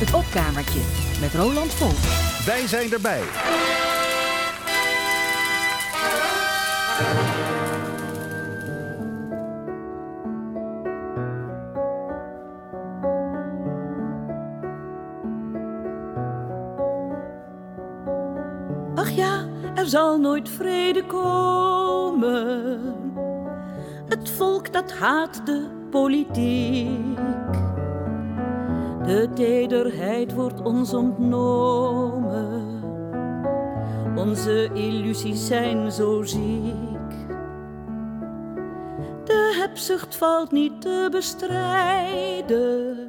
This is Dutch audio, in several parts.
Het opkamertje met Roland Vol. Wij zijn erbij. Ach ja, er zal nooit vrede komen. Het volk dat haat de politiek. De tederheid wordt ons ontnomen. Onze illusies zijn zo ziek. De hebzucht valt niet te bestrijden.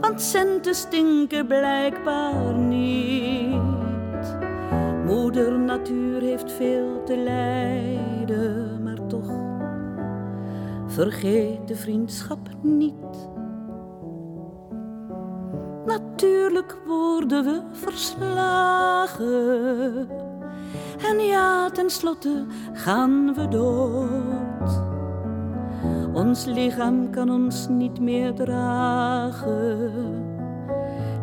Want centen stinken blijkbaar niet. Moeder natuur heeft veel te lijden, maar toch vergeet de vriendschap niet. Natuurlijk worden we verslagen. En ja, tenslotte gaan we dood. Ons lichaam kan ons niet meer dragen.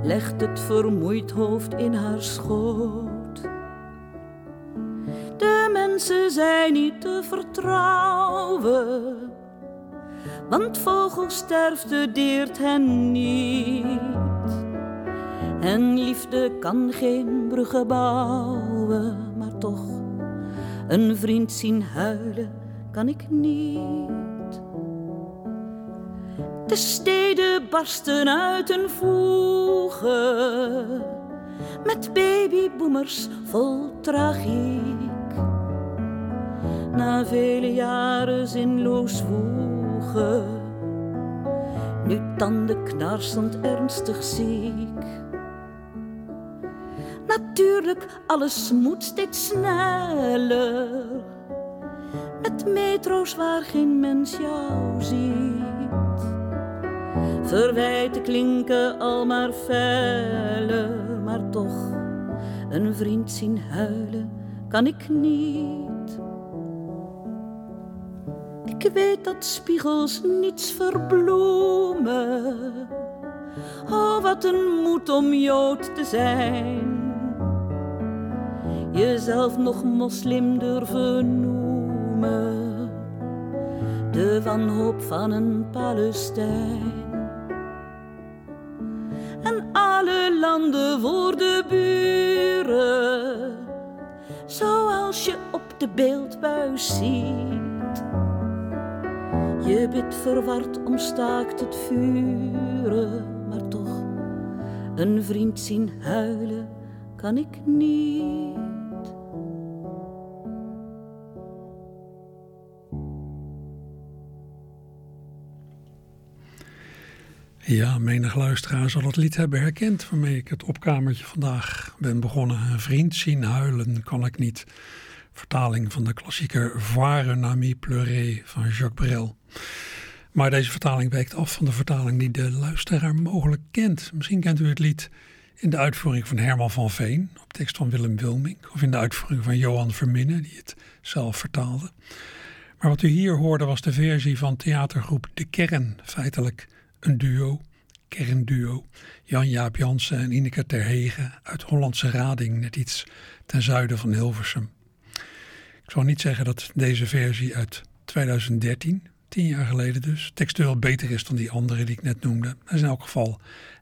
Legt het vermoeid hoofd in haar schoot. De mensen zijn niet te vertrouwen. Want vogelsterfte deert hen niet. En liefde kan geen bruggen bouwen, maar toch een vriend zien huilen kan ik niet. De steden barsten uit een voegen met babyboomers vol tragiek. Na vele jaren zinloos woegen, nu tanden knarsend ernstig ziek. Natuurlijk, alles moet steeds sneller. Met metro's waar geen mens jou ziet. Verwijten klinken al maar feller, maar toch een vriend zien huilen kan ik niet. Ik weet dat spiegels niets verbloemen. Oh, wat een moed om Jood te zijn jezelf nog moslim durven noemen. De wanhoop van een Palestijn. En alle landen voor de buren, zoals je op de beeldbuis ziet. Je bidt verward om staakt het vuren, maar toch een vriend zien huilen kan ik niet. Ja, menig luisteraar zal het lied hebben herkend waarmee ik het opkamertje vandaag ben begonnen. Een vriend zien huilen kan ik niet. Vertaling van de klassieker Voir un ami pleurer van Jacques Brel. Maar deze vertaling wijkt af van de vertaling die de luisteraar mogelijk kent. Misschien kent u het lied in de uitvoering van Herman van Veen, op tekst van Willem Wilming, of in de uitvoering van Johan Verminnen, die het zelf vertaalde. Maar wat u hier hoorde was de versie van theatergroep De Kern, feitelijk een duo, kernduo, Jan-Jaap Jansen en Ineke Terhegen uit Hollandse Rading, net iets ten zuiden van Hilversum. Ik zal niet zeggen dat deze versie uit 2013, tien jaar geleden dus, textueel beter is dan die andere die ik net noemde. Hij is in elk geval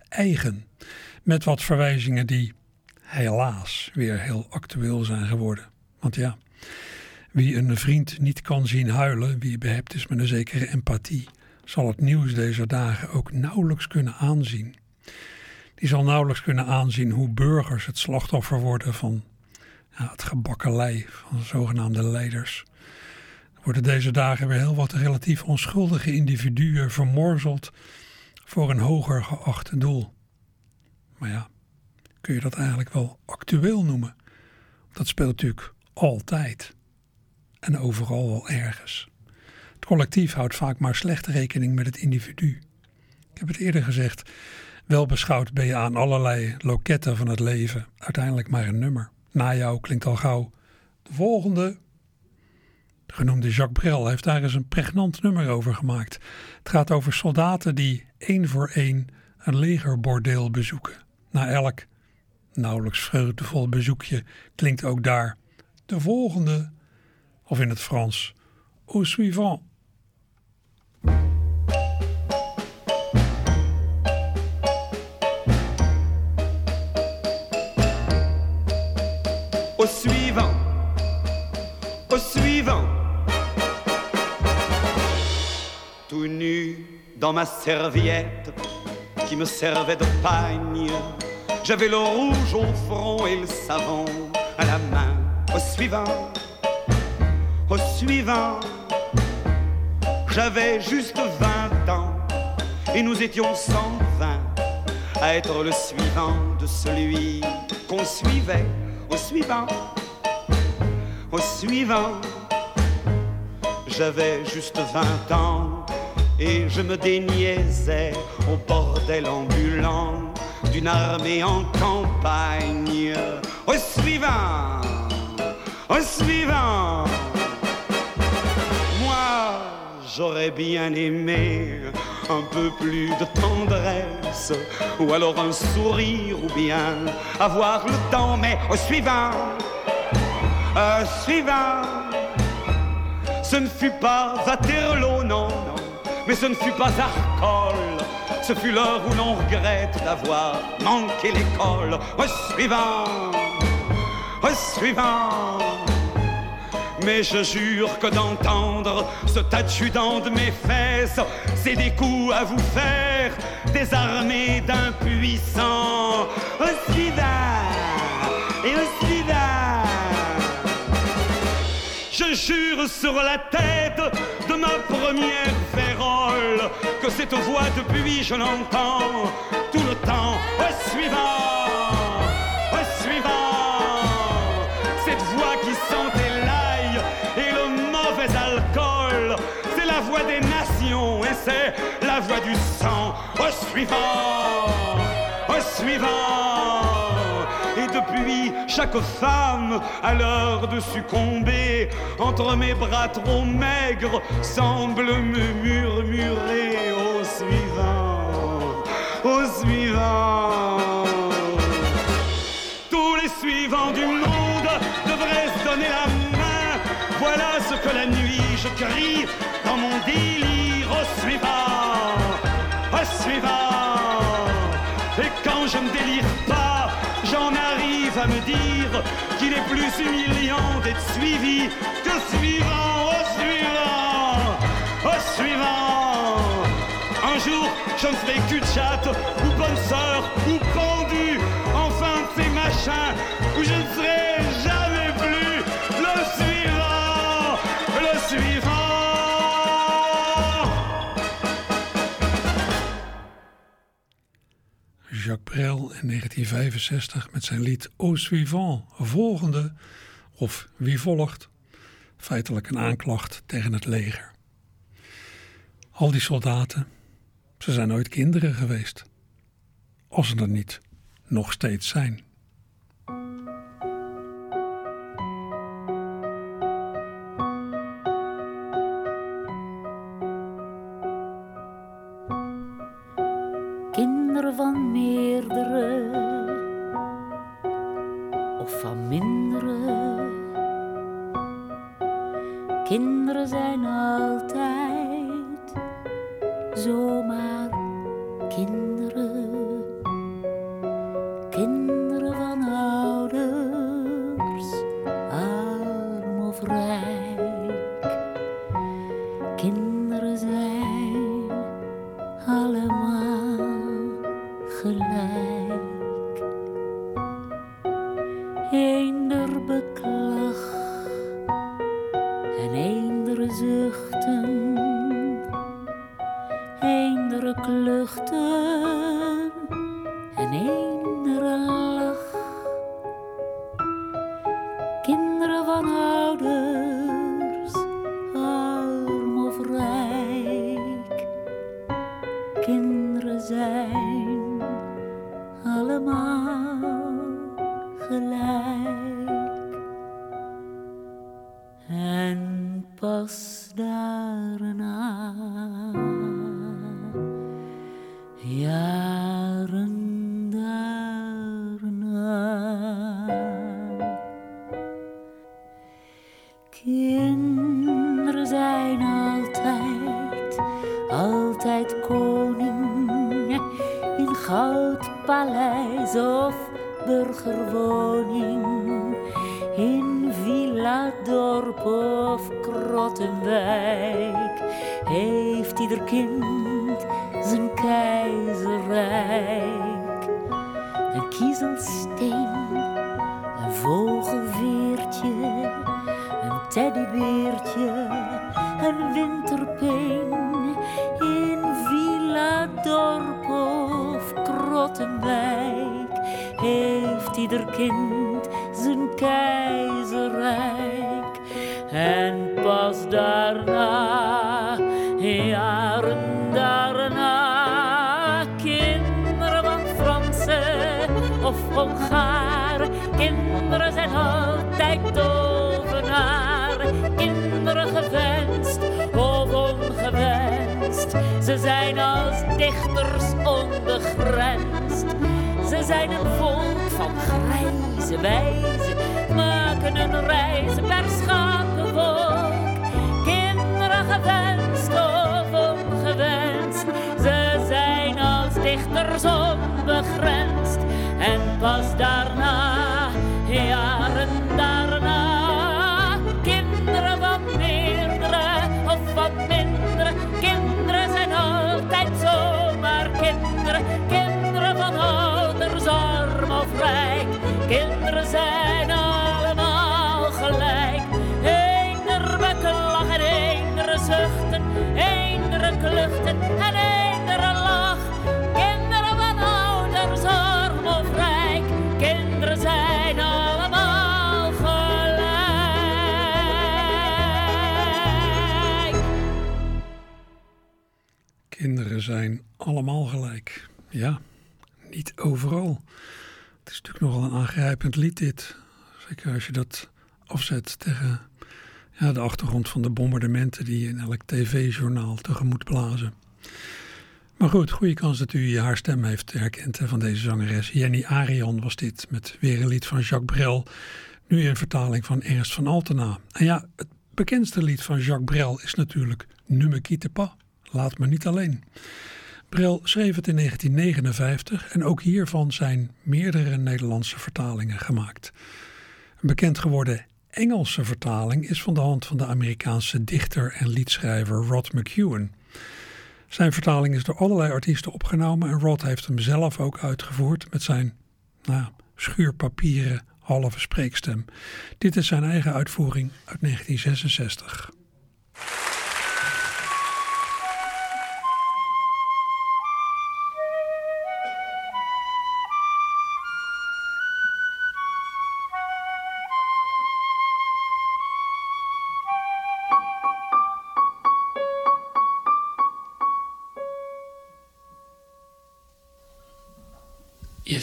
eigen, met wat verwijzingen die helaas weer heel actueel zijn geworden. Want ja, wie een vriend niet kan zien huilen, wie behept is met een zekere empathie, zal het nieuws deze dagen ook nauwelijks kunnen aanzien. Die zal nauwelijks kunnen aanzien hoe burgers het slachtoffer worden van ja, het gebakkelei van zogenaamde leiders. Er worden deze dagen weer heel wat relatief onschuldige individuen vermorzeld voor een hoger geacht doel. Maar ja, kun je dat eigenlijk wel actueel noemen? Dat speelt natuurlijk altijd en overal wel ergens. Collectief houdt vaak maar slecht rekening met het individu. Ik heb het eerder gezegd, wel beschouwd ben je aan allerlei loketten van het leven uiteindelijk maar een nummer. Na jou klinkt al gauw de volgende. De genoemde Jacques Brel heeft daar eens een pregnant nummer over gemaakt. Het gaat over soldaten die één voor één een legerbordeel bezoeken. Na elk nauwelijks vreugdevol bezoekje klinkt ook daar de volgende, of in het Frans, au suivant. Nu dans ma serviette qui me servait de pagne. J'avais le rouge au front et le savon à la main. Au suivant, au suivant. J'avais juste 20 ans et nous étions 120 à être le suivant de celui qu'on suivait. Au suivant, au suivant. J'avais juste 20 ans et je me déniaisais au bordel ambulant d'une armée en campagne. Au suivant, au suivant. Moi, j'aurais bien aimé un peu plus de tendresse, ou alors un sourire, ou bien avoir le temps, mais au suivant, au suivant. Ce ne fut pas Waterloo, mais ce ne fut pas Arcole. Ce fut l'heure où l'on regrette d'avoir manqué l'école. Au suivant, au suivant. Mais je jure que d'entendre ce adjudant de mes fesses, c'est des coups à vous faire, des armées d'impuissants. Au suivant, et au suivant. Je jure sur la tête de ma première férole que cette voix depuis je l'entends tout le temps. Au suivant, au suivant, cette voix qui sentait l'ail et le mauvais alcool, c'est la voix des nations et c'est la voix du sang. Au suivant, au suivant. Chaque femme, à l'heure de succomber, entre mes bras trop maigres, semble me murmurer au suivant, au suivant. Tous les suivants du monde devraient se donner la main. Voilà ce que la nuit je crie dans mon délire au suivant, qu'il est plus humiliant d'être suivi que suivant, au suivant, au suivant. Un jour, je ne serai qu'une chatte, ou bonne sœur, ou pendu, enfin de ces machins où je ne serai In 1965 met zijn lied Au suivant, volgende, of wie volgt, feitelijk een aanklacht tegen het leger. Al die soldaten, ze zijn ooit kinderen geweest. Als ze er niet nog steeds zijn. Gelijk. Eender ieder kind zijn keizerrijk. En pas daarna, jaren daarna, kinderen van Fransen of Hongaren. Kinderen zijn altijd tovenaar, kinderen gewenst of ongewenst. Ze zijn als dichters onbegrensd. Ze zijn een volk van grijze wijzen, maken een reis per schapenvolk. Kinderen gewenst of ongewenst, ze zijn als dichters onbegrensd. En pas daarna, jaren Kinderen zijn allemaal gelijk. Eender beklag en eender zuchten, eender kluchten en eender lach. Kinderen van ouders arm of rijk. Kinderen zijn allemaal gelijk. Kinderen zijn allemaal gelijk. Ja, niet overal. Natuurlijk nogal een aangrijpend lied dit. Zeker als je dat afzet tegen ja, de achtergrond van de bombardementen die in elk tv-journaal tegemoet blazen. Maar goed, goede kans dat u haar stem heeft herkend van deze zangeres. Jenny Arian was dit, met weer een lied van Jacques Brel. Nu in vertaling van Ernst van Altena. En ja, het bekendste lied van Jacques Brel is natuurlijk Ne me quitte pas. Laat me niet alleen. Brel schreef het in 1959 en ook hiervan zijn meerdere Nederlandse vertalingen gemaakt. Een bekend geworden Engelse vertaling is van de hand van de Amerikaanse dichter en liedschrijver Rod McEwen. Zijn vertaling is door allerlei artiesten opgenomen en Rod heeft hem zelf ook uitgevoerd met zijn nou, schuurpapieren halve spreekstem. Dit is zijn eigen uitvoering uit 1966.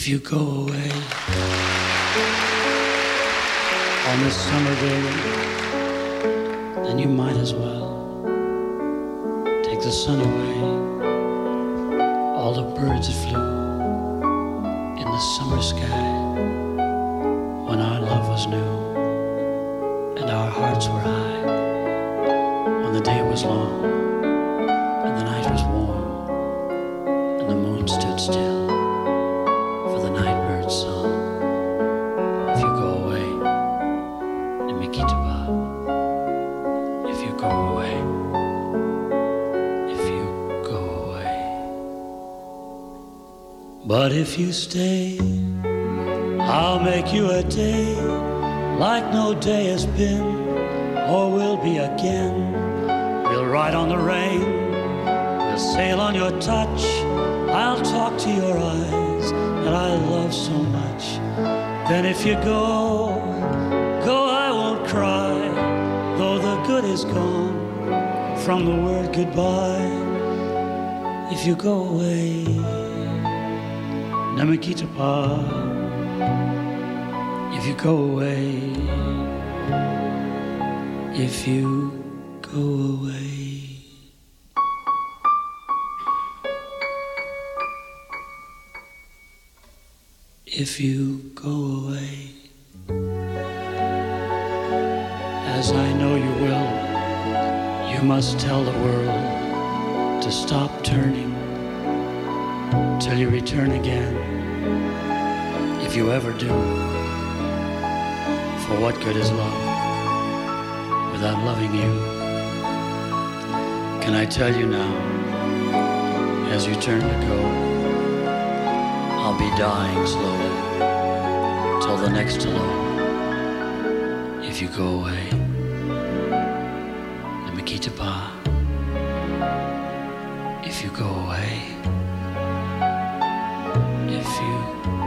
If you go away on this summer day, then you might as well take the sun away. All the birds that flew in the summer sky when our love was new and our hearts were high. When the day was long if you stay, I'll make you a day like no day has been or will be again. We'll ride on the rain, we'll sail on your touch. I'll talk to your eyes that I love so much. Then if you go, go, I won't cry, though the good is gone from the word goodbye. If you go away, Namakitapa. If you go away, if you go away. If you ever do, for what good is love without loving you? Can I tell you now, as you turn to go, I'll be dying slowly till the next hello. If you go away, Nikita If you go away, if you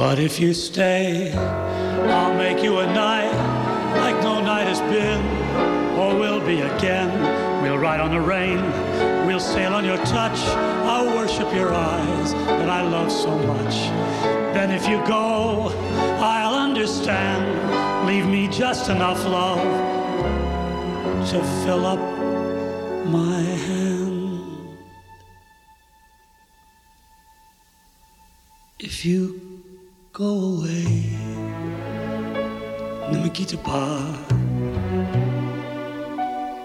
But if you stay, I'll make you a night like no night has been or will be again. We'll ride on the rain, we'll sail on your touch. I'll worship your eyes that I love so much. Then if you go, I'll understand. Leave me just enough love to fill up my hand. If you go away, Namikita Pa.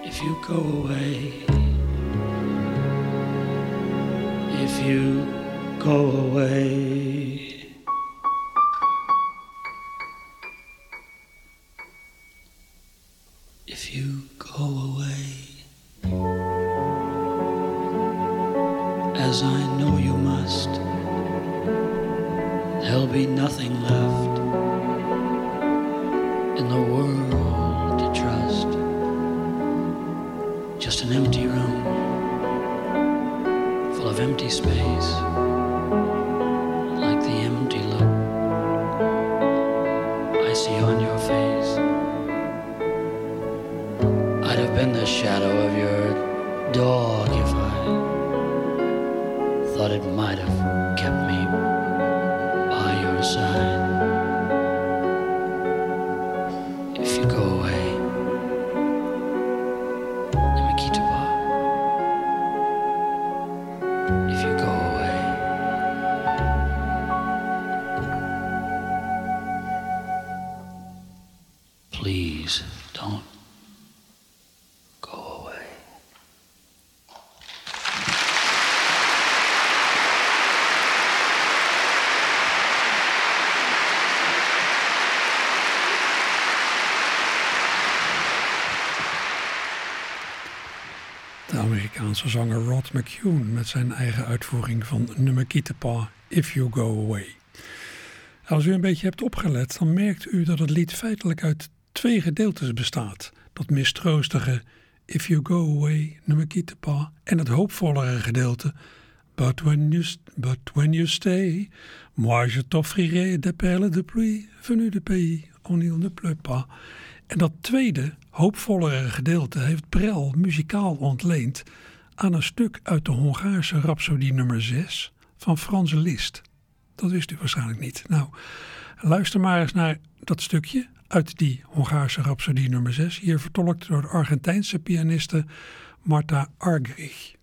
If you go away, if you go away. Of empty space, Amerikaanse zanger Rod McCune met zijn eigen uitvoering van nummer Kietepa If You Go Away. Als u een beetje hebt opgelet, dan merkt u dat het lied feitelijk uit twee gedeeltes bestaat. Dat mistroostige If You Go Away, nummer Kietepa, en het hoopvollere gedeelte But when you, but when you stay, moi je t'offrirai des perles de pluie, venu de pays, on il ne pleut pas. En dat tweede, hoopvollere gedeelte heeft Brel muzikaal ontleend aan een stuk uit de Hongaarse Rhapsodie nummer 6 van Frans Liszt. Dat wist u waarschijnlijk niet. Nou, luister maar eens naar dat stukje uit die Hongaarse Rhapsodie nummer 6, hier vertolkt door de Argentijnse pianiste Marta Argerich.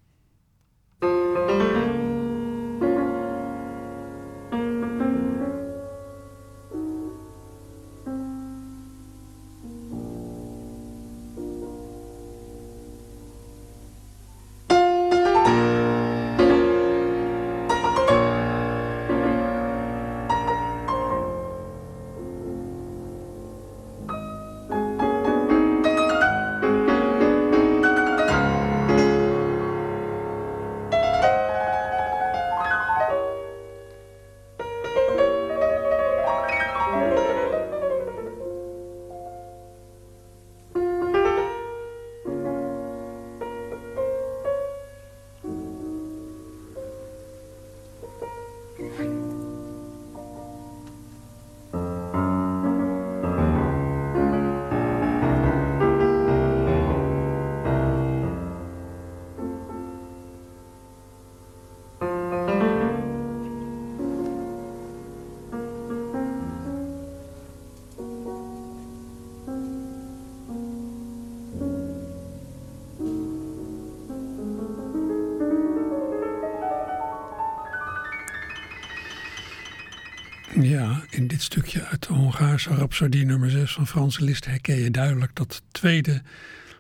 Ja, in dit stukje uit de Hongaarse Rhapsodie nummer 6 van Frans Liszt herken je duidelijk dat tweede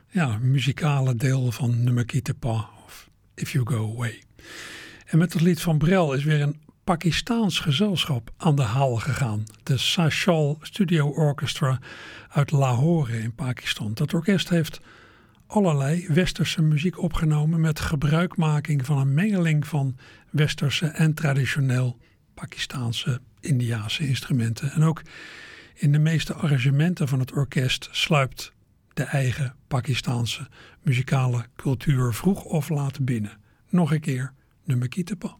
ja, muzikale deel van Nummer Quitte of If You Go Away. En met het lied van Brel is weer een Pakistaans gezelschap aan de haal gegaan. De Sachal Studio Orchestra uit Lahore in Pakistan. Dat orkest heeft allerlei westerse muziek opgenomen met gebruikmaking van een mengeling van westerse en traditioneel Pakistaanse, Indiaanse instrumenten. En ook in de meeste arrangementen van het orkest sluipt de eigen Pakistaanse muzikale cultuur vroeg of laat binnen. Nog een keer, nummer Kietepa.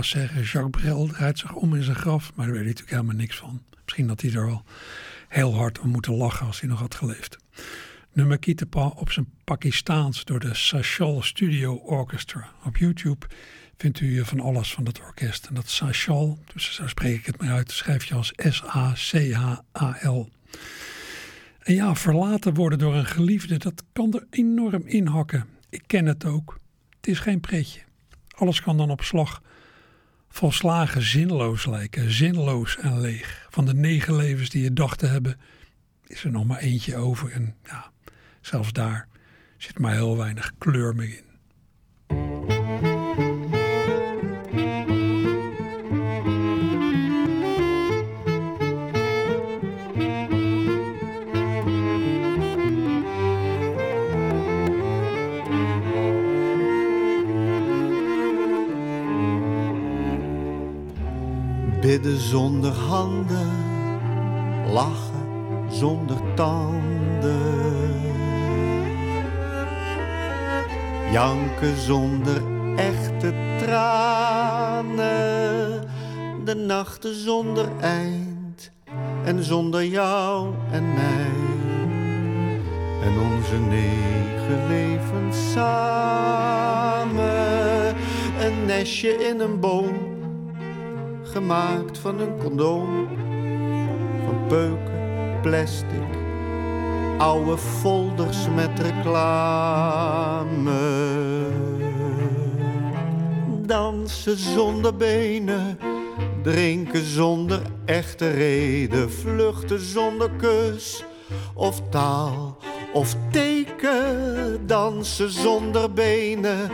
Zeggen, Jacques Brel draait zich om in zijn graf. Maar daar weet hij natuurlijk helemaal niks van. Misschien dat hij er wel heel hard om moeten lachen als hij nog had geleefd. Nummer Kitepa op zijn Pakistaans door de Sachal Studio Orchestra. Op YouTube vindt u van alles van dat orkest. En dat Sachal, dus zo spreek ik het maar uit, schrijf je als S-A-C-H-A-L. En ja, verlaten worden door een geliefde, dat kan er enorm inhakken. Ik ken het ook. Het is geen pretje. Alles kan dan op slag volslagen zinloos lijken, zinloos en leeg. Van de negen levens die je dacht te hebben, is er nog maar eentje over. En ja, zelfs daar zit maar heel weinig kleur meer in. Bidden zonder handen, lachen zonder tanden. Janken zonder echte tranen, de nachten zonder eind en zonder jou en mij. En onze negen levens samen, een nestje in een boom gemaakt van een condoom. Van peuken, plastic, oude folders met reclame. Dansen zonder benen, drinken zonder echte reden, vluchten zonder kus of taal of teken, dansen zonder benen,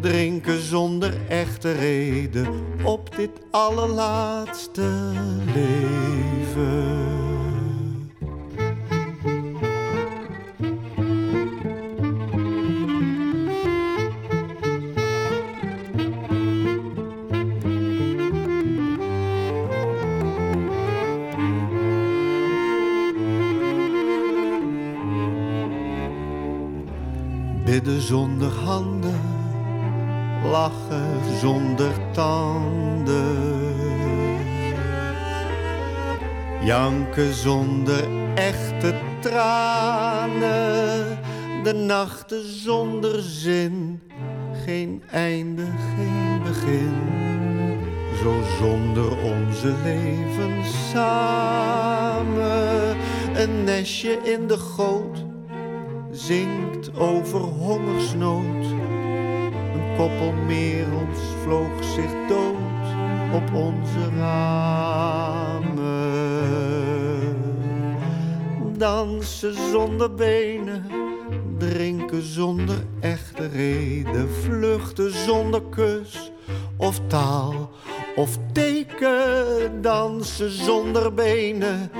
drinken zonder echte reden op dit allerlaatste leven. Zonder handen, lachen zonder tanden. Janken zonder echte tranen, de nachten zonder zin, geen einde, geen begin. Zo zonder onze leven samen, een nestje in de goot zingt over hongersnood. Een koppel merels vloog zich dood op onze ramen. Dansen zonder benen, drinken zonder echte reden, vluchten zonder kus of taal of teken, dansen zonder benen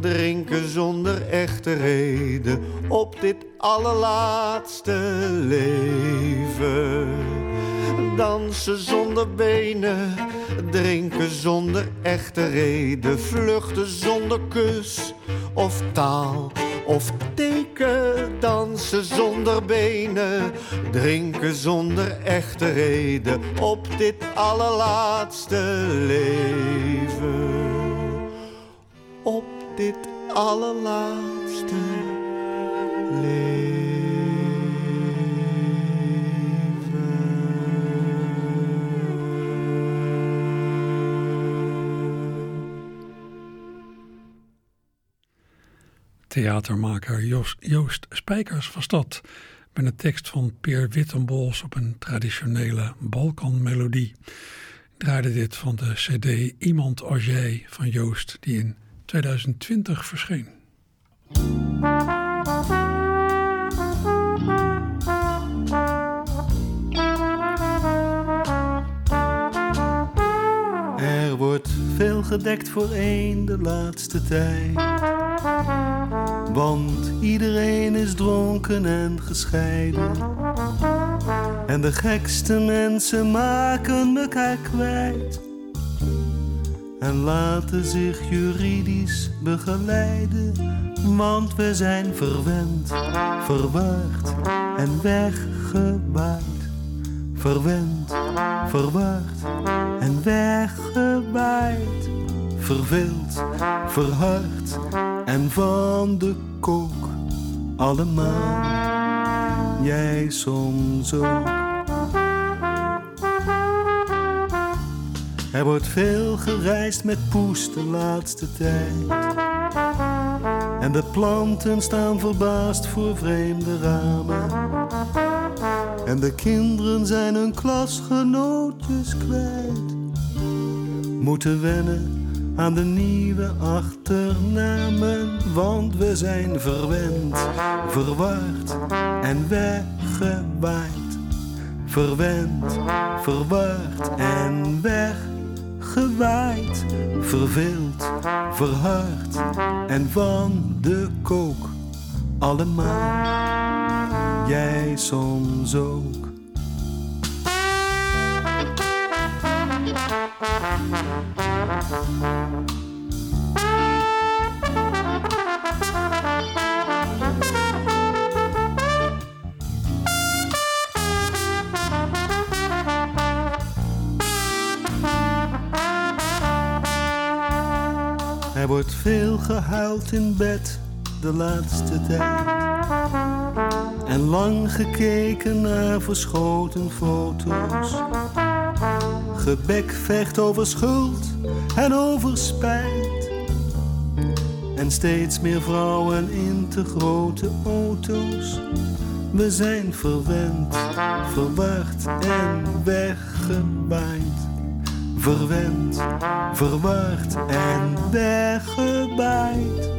drinken zonder echte reden op dit allerlaatste leven. Dansen zonder benen, drinken zonder echte reden, vluchten zonder kus of taal of teken, dansen zonder benen, drinken zonder echte reden op dit allerlaatste leven. Op dit allerlaatste Theatermaker Joost, Spijkers was dat. Met een tekst van Peer Wittenbols op een traditionele Balkanmelodie. Draaide dit van de CD Iemand als jij van Joost, die in 2020 verscheen. Er wordt veel gedekt voor één de laatste tijd. Want iedereen is dronken en gescheiden. En de gekste mensen maken elkaar kwijt en laten zich juridisch begeleiden. Want we zijn verwend, verwaard en weggewaaid. Verwend, verwaard en weggewaaid. Verveeld, verhard en van de kook allemaal. Jij soms ook. Er wordt veel gereisd met poes de laatste tijd. En de planten staan verbaasd voor vreemde ramen. En de kinderen zijn hun klasgenootjes kwijt. Moeten wennen aan de nieuwe achternamen. Want we zijn verwend, verward en weggewaaid. Verwend, verward en weg gewaaid, verveeld, verhard en van de kook. Allemaal, jij soms ook. Veel gehuild in bed de laatste tijd. En lang gekeken naar verschoten foto's. Gebek vecht over schuld en over spijt. En steeds meer vrouwen in te grote auto's. We zijn verwend, verwacht en weggewaaid verwend, verward en weggebaaid.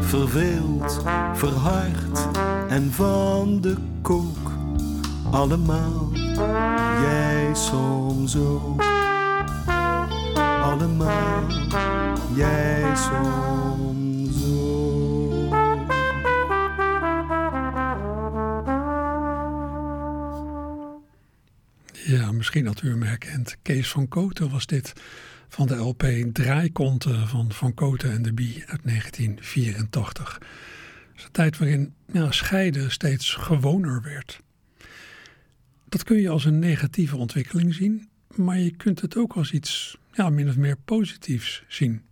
Verveeld, verhard en van de kook. Allemaal, jij soms ook. Allemaal, jij soms misschien had u. Kees van Koten was dit van de LP Draaikonten van Van Koten en de Bie uit 1984. Dat is een tijd waarin scheiden steeds gewoner werd. Dat kun je als een negatieve ontwikkeling zien, maar je kunt het ook als iets ja, min of meer positiefs zien.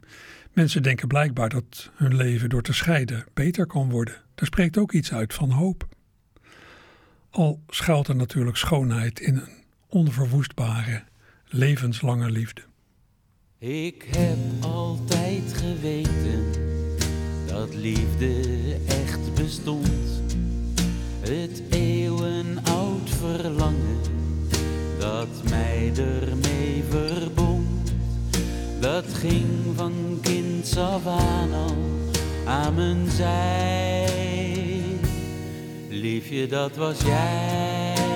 Mensen denken blijkbaar dat hun leven door te scheiden beter kan worden. Daar spreekt ook iets uit van hoop. Al schuilt er natuurlijk schoonheid in een onverwoestbare, levenslange liefde. Ik heb altijd geweten dat liefde echt bestond. Het eeuwenoud verlangen dat mij ermee verbond. Dat ging van kinds af aan al aan mijn zij. Liefje, dat was jij.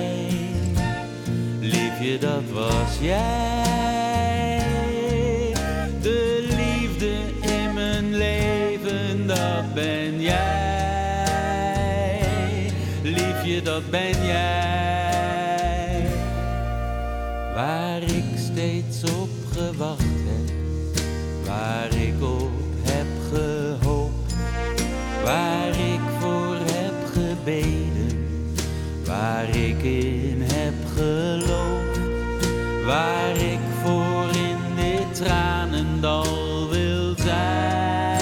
Liefje, dat was jij. De liefde in mijn leven, dat ben jij. Liefje, dat ben jij. Waar ik steeds op gewacht heb, waar ik op heb gehoopt, waar ik voor heb gebeden, waar ik in waar ik voor in dit tranendal wil zijn.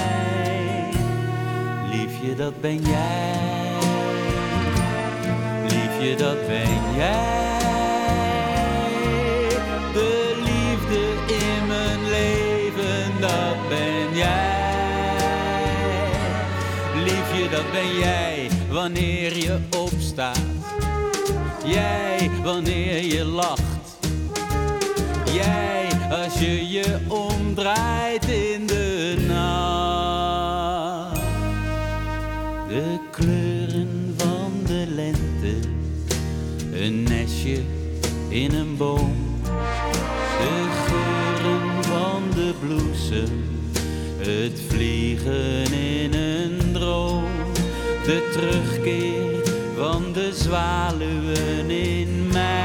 Liefje, dat ben jij. Liefje, dat ben jij. De liefde in mijn leven, dat ben jij. Liefje, dat ben jij wanneer je opstaat. Jij wanneer je lacht. Als je je omdraait in de nacht. De kleuren van de lente, een nestje in een boom. De geuren van de bloesem, het vliegen in een droom. De terugkeer van de zwaluwen in mij.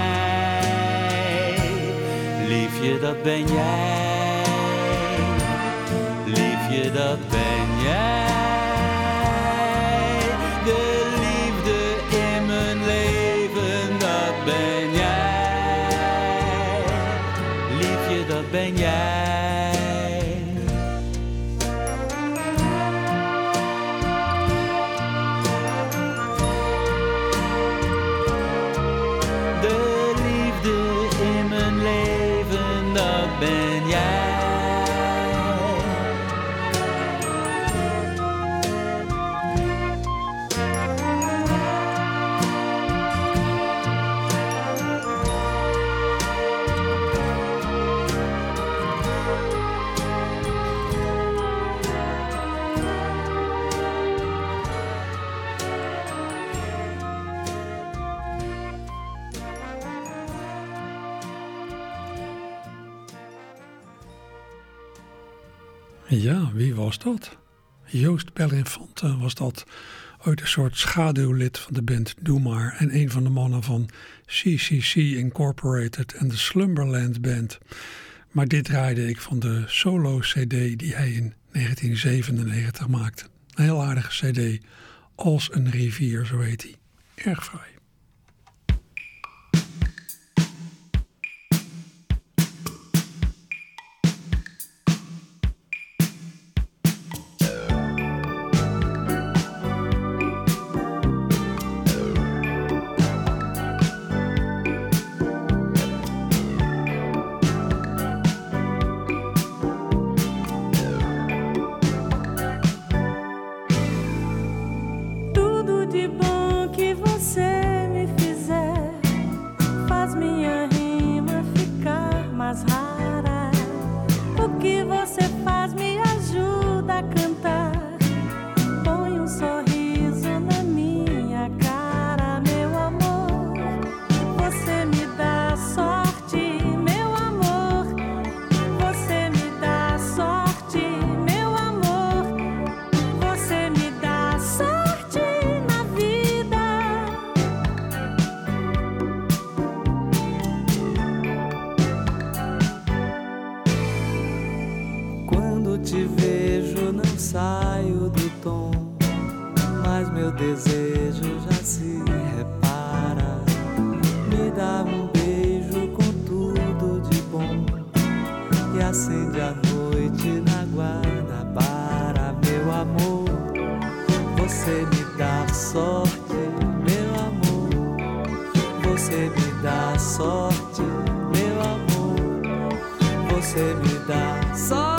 Dat ben jij. Liefje, dat ben. Ja, wie was dat? Joost Bellinfante was dat. Ooit een soort schaduwlid van de band Doe Maar en een van de mannen van CCC Incorporated en de Slumberland Band. Maar dit draaide ik van de solo-cd die hij in 1997 maakte. Een heel aardige cd, Als een rivier, zo heet hij. Erg fraai. Tom, mas meu desejo já se repara. Me dá um beijo com tudo de bom e acende a noite na Guanabara, meu amor. Você me dá sorte, meu amor. Você me dá sorte, meu amor. Você me dá sorte.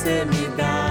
você me dá.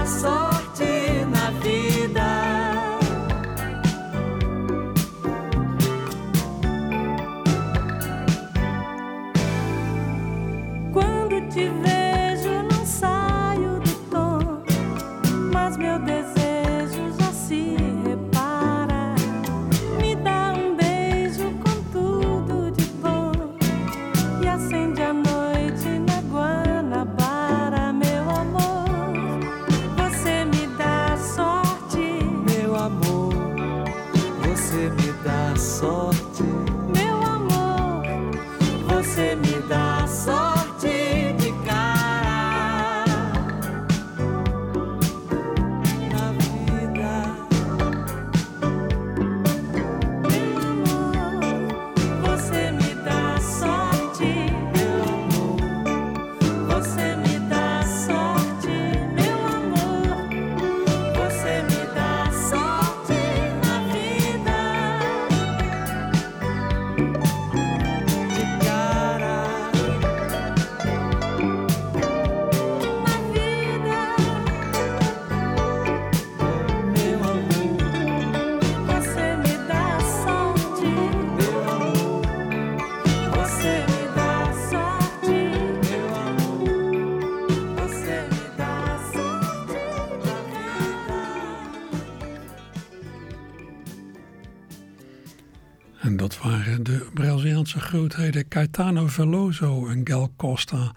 Grootheden Caetano Veloso en Gal Costa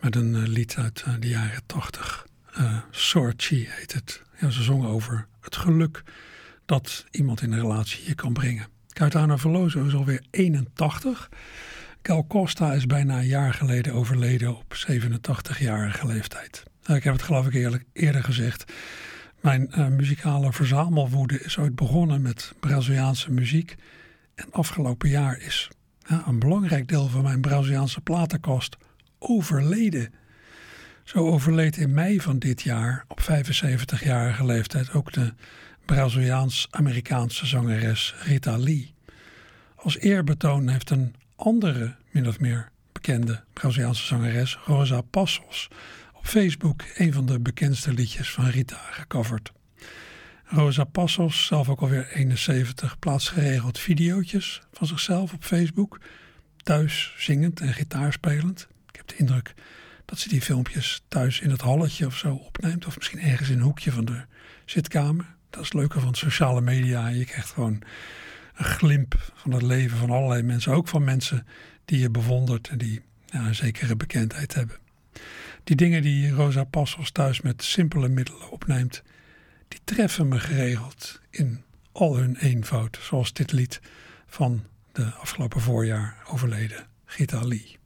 met een uh, lied uit uh, de jaren 80. Uh, heet het. Ja, ze zongen over het geluk dat iemand in een relatie je kan brengen. Caetano Veloso is alweer 81. Gal Costa is bijna een jaar geleden overleden op 87-jarige leeftijd. Ik heb het geloof ik eerlijk, eerder gezegd. Mijn muzikale verzamelwoede is ooit begonnen met Braziliaanse muziek. En afgelopen jaar is een belangrijk deel van mijn Braziliaanse platenkast overleden. Zo overleed in mei van dit jaar, op 75-jarige leeftijd, ook de Braziliaans-Amerikaanse zangeres Rita Lee. Als eerbetoon heeft een andere, min of meer bekende Braziliaanse zangeres, Rosa Passos, op Facebook een van de bekendste liedjes van Rita gecoverd. Rosa Passos, zelf ook alweer 71, plaatst geregeld video's van zichzelf op Facebook. Thuis zingend en gitaarspelend. Ik heb de indruk dat ze die filmpjes thuis in het halletje of zo opneemt. Of misschien ergens in een hoekje van de zitkamer. Dat is het leuke van sociale media. Je krijgt gewoon een glimp van het leven van allerlei mensen. Ook van mensen die je bewondert en die een zekere bekendheid hebben. Die dingen die Rosa Passos thuis met simpele middelen opneemt die treffen me geregeld in al hun eenvoud, zoals dit lied van de afgelopen voorjaar overleden Gita Lee.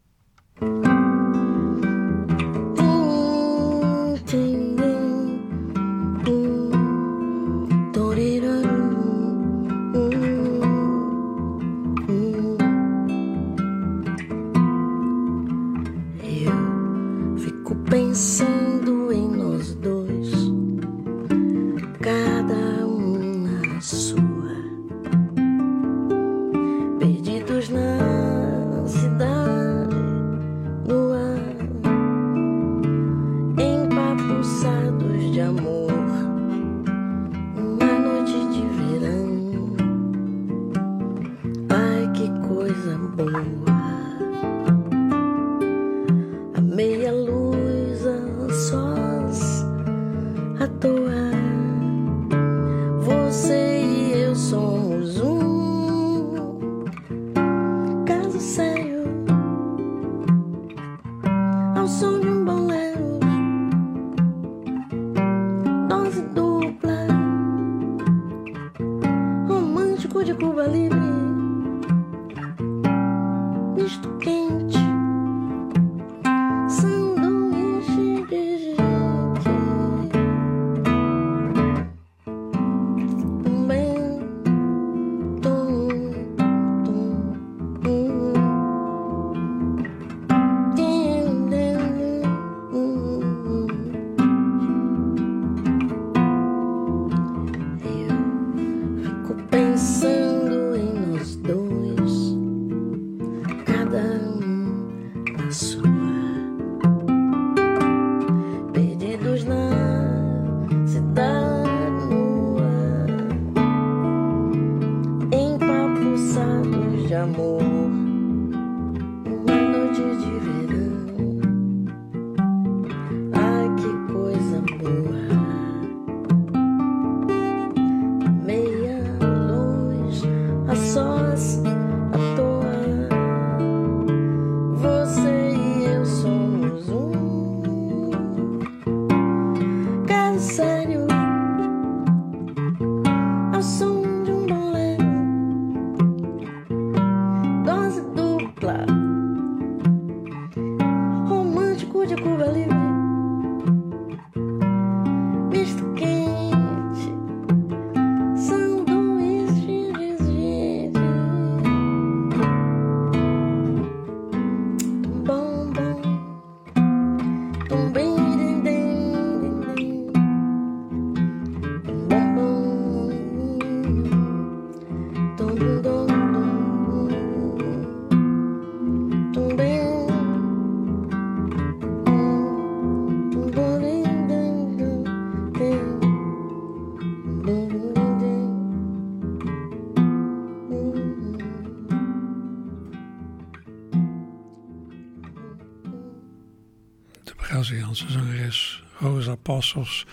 Zangeres Rosa Passos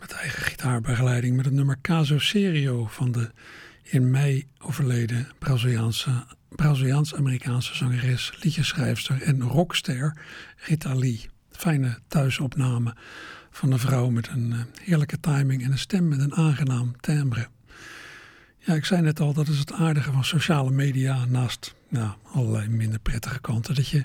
met eigen gitaarbegeleiding met het nummer Caso Serio van de in mei overleden Braziliaans-Amerikaanse zangeres, liedjeschrijfster en rockster Rita Lee. Fijne thuisopname van een vrouw met een eh, heerlijke timing en een stem met een aangenaam timbre. Ja, ik zei net al, dat is het aardige van sociale media naast ja, allerlei minder prettige kanten. Dat je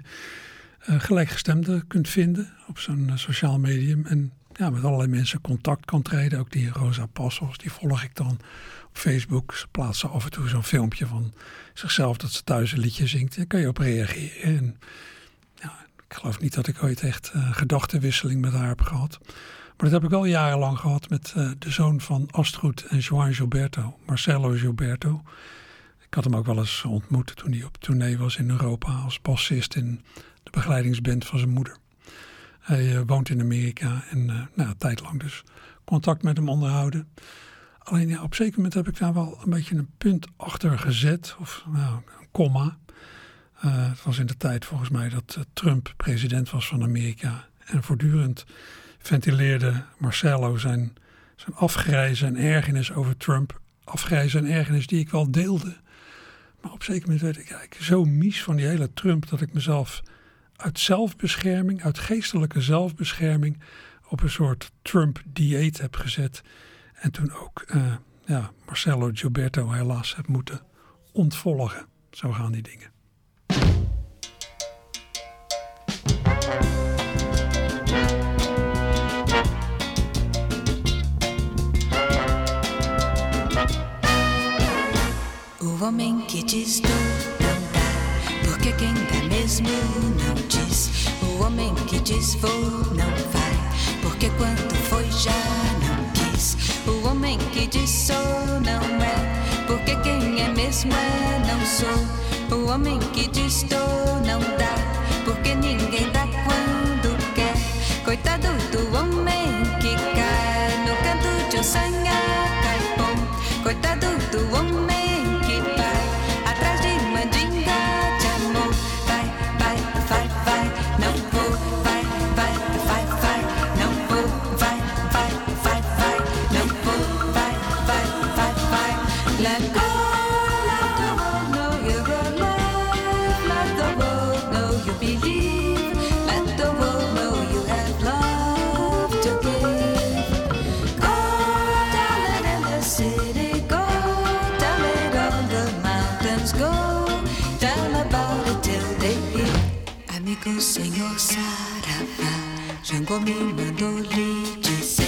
gelijkgestemden kunt vinden op zo'n uh, sociaal medium. En ja, met allerlei mensen contact kan treden. Ook die Rosa Passos, die volg ik dan op Facebook. Ze plaatsen af en toe zo'n filmpje van zichzelf dat ze thuis een liedje zingt. Daar kan je op reageren. En ja, ik geloof niet dat ik ooit echt uh, gedachtenwisseling met haar heb gehad. Maar dat heb ik al jarenlang gehad met de zoon van Astrid en Joan Gilberto, Marcelo Gilberto. Ik had hem ook wel eens ontmoet toen hij op tournee was in Europa als bassist in de begeleidingsband van zijn moeder. Hij uh, woont in Amerika en uh, nou, een tijd lang dus contact met hem onderhouden. Alleen ja, op zeker moment heb ik daar wel een beetje een punt achter gezet, of nou, een komma. Uh, het was in de tijd volgens mij dat Trump president was van Amerika. En voortdurend ventileerde Marcelo zijn, zijn afgrijzen en ergernis over Trump. Afgrijzen en ergernis die ik wel deelde. Maar op zeker moment werd ik eigenlijk zo mies van die hele Trump dat ik mezelf uit zelfbescherming, uit geestelijke zelfbescherming, op een soort Trump-dieet heb gezet. En toen ook uh, ja, Marcelo Gilberto helaas heb moeten ontvolgen. Zo gaan die dingen. Porque quem dá mesmo não diz. O homem que diz vou não vai, porque quando foi já não quis. O homem que diz sou não é, porque quem é mesmo é não sou. O homem que diz dou não dá, porque ninguém dá quando quer. Coitado do homem que cai. go down about it till they hear. Amigo senhor Saravá, Jango me mandou lhe dizer: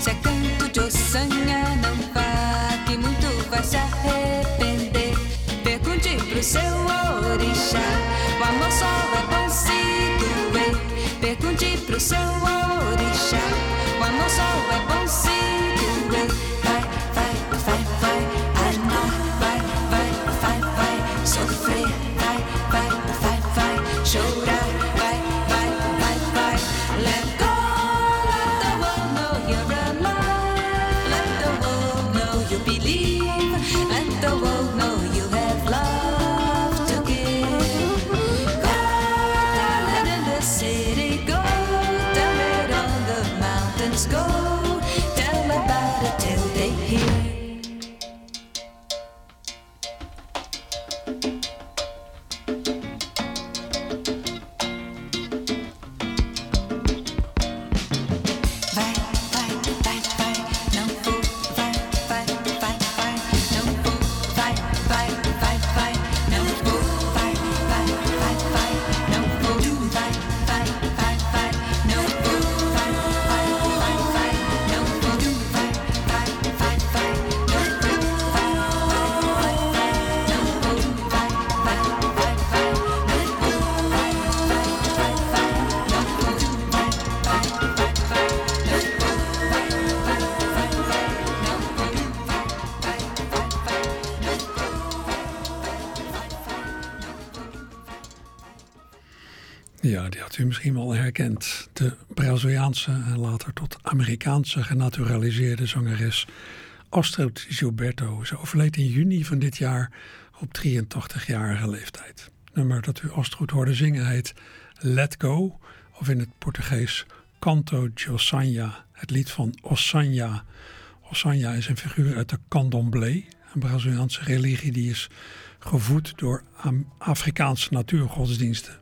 Se é canto de ossanha, não vá, que muito vai se arrepender. Pergunte pro seu orixá, o amor só é vai conseguir. Pergunte pro seu orixá. U misschien wel herkend. De Braziliaanse en later tot Amerikaanse genaturaliseerde zangeres Astrid Gilberto. Ze overleed in juni van dit jaar op 83-jarige leeftijd. Het nummer dat u Astrid hoorde zingen heet Let Go, of in het Portugees Canto de het lied van Ossanha. Ossanha is een figuur uit de candomblé, een Braziliaanse religie die is gevoed door Afrikaanse natuurgodsdiensten.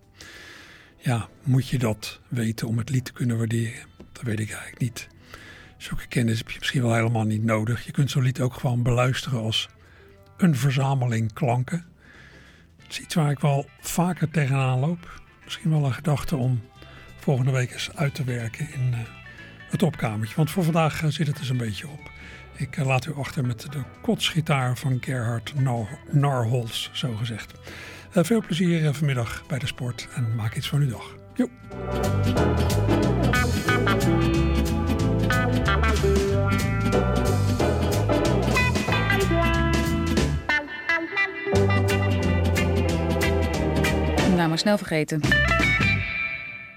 Ja, moet je dat weten om het lied te kunnen waarderen? Dat weet ik eigenlijk niet. Zulke kennis heb je misschien wel helemaal niet nodig. Je kunt zo'n lied ook gewoon beluisteren als een verzameling klanken. Het is iets waar ik wel vaker tegenaan loop. Misschien wel een gedachte om volgende week eens uit te werken in eh, het opkamertje. Want voor vandaag eh, zit het dus een beetje op. Ik eh, laat u achter met de kotsgitaar van Gerhard Nar Narholz, zo gezegd. Eh, veel plezier eh, vanmiddag bij de sport en maak iets van uw dag. Jo. Nou, maar snel vergeten.